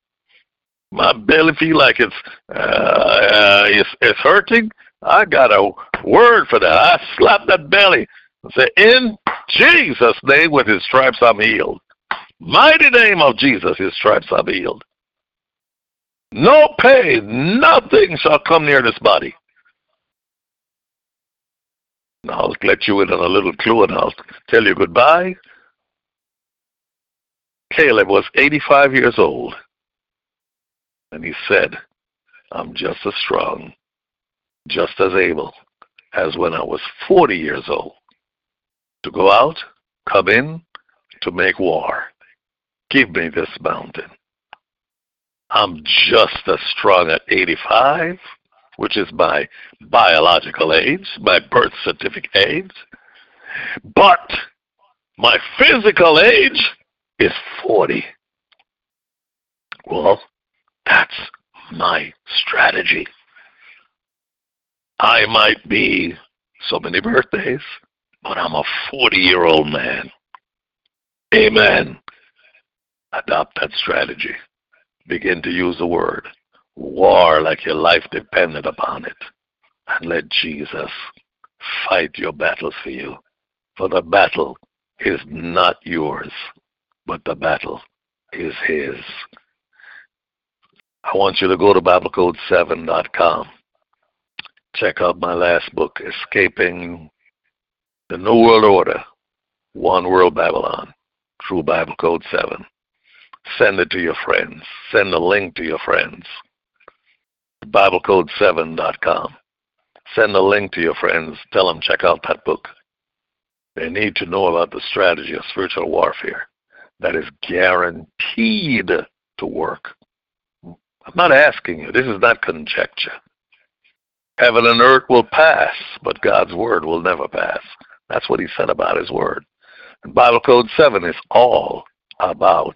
My belly feel like it's uh, it's, it's hurting. I got a word for that. I slap that belly and say, In Jesus' name, with his stripes I'm healed. Mighty name of Jesus, his stripes I'm healed. No pain, nothing shall come near this body. I'll let you in on a little clue and I'll tell you goodbye. Caleb was 85 years old, and he said, I'm just as strong just as able as when I was 40 years old to go out, come in, to make war. Give me this mountain. I'm just as strong at 85, which is my biological age, my birth certificate age, but my physical age is 40. Well, that's my strategy. I might be so many birthdays, but I'm a 40 year old man. Amen. Adopt that strategy. Begin to use the word. War like your life depended upon it. And let Jesus fight your battles for you. For the battle is not yours, but the battle is His. I want you to go to BibleCode7.com check out my last book, Escaping the New World Order, One World Babylon, True Bible Code 7. Send it to your friends. Send a link to your friends. BibleCode7.com. Send a link to your friends. Tell them check out that book. They need to know about the strategy of spiritual warfare that is guaranteed to work. I'm not asking you. This is not conjecture. Heaven and earth will pass, but God's word will never pass. That's what he said about his word. And Bible Code 7 is all about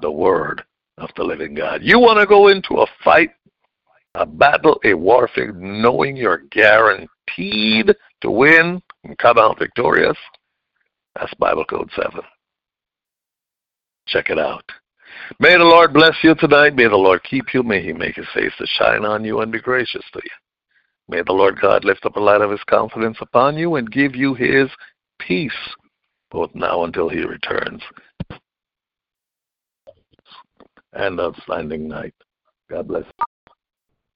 the word of the living God. You want to go into a fight, a battle, a warfare, knowing you're guaranteed to win and come out victorious? That's Bible Code 7. Check it out. May the Lord bless you tonight. May the Lord keep you. May he make his face to shine on you and be gracious to you. May the Lord God lift up a light of his countenance upon you and give you his peace, both now until he returns. And outstanding night. God bless you.